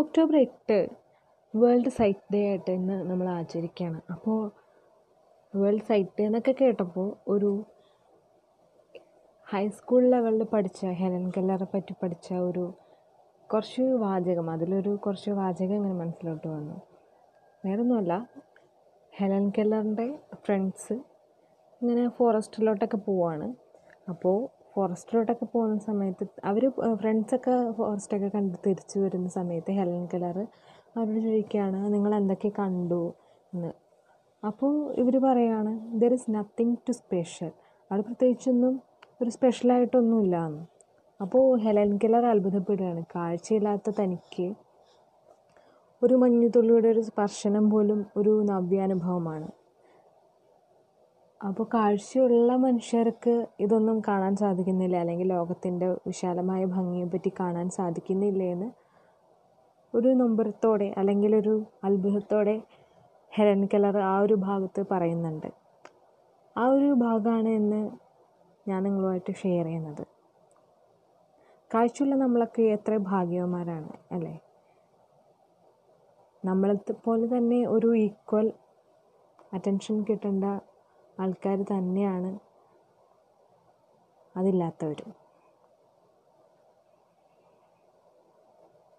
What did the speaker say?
October എട്ട് world site day ആയിട്ട് ഇന്ന് നമ്മൾ ആചരിക്കുകയാണ്. അപ്പോൾ വേൾഡ് സൈറ്റ് ഡേ എന്നൊക്കെ കേട്ടപ്പോൾ ഒരു ഹൈസ്കൂൾ ലെവലിൽ പഠിച്ച ഹെലൻ കല്ലറെ പറ്റി പഠിച്ച ഒരു കുറച്ച് വാചകം അതിലൊരു കുറച്ച് വാചകം ഇങ്ങനെ മനസ്സിലോട്ട് വന്നു. വേറൊന്നുമല്ല ഹെലൻ കെല്ലറിന്റെ ഫ്രണ്ട്സ് ഇങ്ങനെ ഫോറസ്റ്റിലോട്ടൊക്കെ പോവാണ്. അപ്പോൾ ഫോറസ്റ്റിലോട്ടൊക്കെ പോകുന്ന സമയത്ത് അവർ ഫ്രണ്ട്സൊക്കെ ഫോറസ്റ്റൊക്കെ കണ്ട് തിരിച്ചു വരുന്ന സമയത്ത് ഹെലൻ കെല്ലർ അവരോട് ചോദിക്കുകയാണ് നിങ്ങൾ എന്തൊക്കെ കണ്ടു? എന്ന്. അപ്പോൾ ഇവർ പറയുകയാണ് there is nothing too special അവിടെ പ്രത്യേകിച്ചൊന്നും ഒരു സ്പെഷ്യലായിട്ടൊന്നുമില്ല എന്ന്. അപ്പോൾ ഹെലൻ കെല്ലർ അത്ഭുതപ്പെടുകയാണ് കാഴ്ചയില്ലാത്ത തനിക്ക് ഒരു മഞ്ഞുതുള്ളിയുടെ ഒരു സ്പർശനം പോലും ഒരു നവ്യാനുഭവമാണ്. അപ്പോൾ കാഴ്ചയുള്ള മനുഷ്യർക്ക് ഇതൊന്നും കാണാൻ സാധിക്കുന്നില്ല. അല്ലെങ്കിൽ ലോകത്തിന്റെ വിശാലമായ ഭംഗിയെപ്പറ്റി കാണാൻ സാധിക്കുന്നില്ല എന്ന് ഒരു നൊമ്പരത്തോടെ അല്ലെങ്കിൽ ഒരു അത്ഭുതത്തോടെ ഹെലൻ കെലർ ആ ഒരു ഭാഗത്ത് പറയുന്നുണ്ട്. ആ ഒരു ഭാഗമാണ് എന്ന് ഞാൻ നിങ്ങളുമായിട്ട് ഷെയർ ചെയ്യുന്നത്. കാഴ്ചയുള്ള നമ്മളൊക്കെ എത്ര ഭാഗ്യവന്മാരാണ് അല്ലേ? നമ്മളെ പോലെ തന്നെ ഒരു ഈക്വൽ അറ്റൻഷൻ കിട്ടേണ്ട ആൾക്കാർ തന്നെയാണ് അതില്ലാത്തവരും.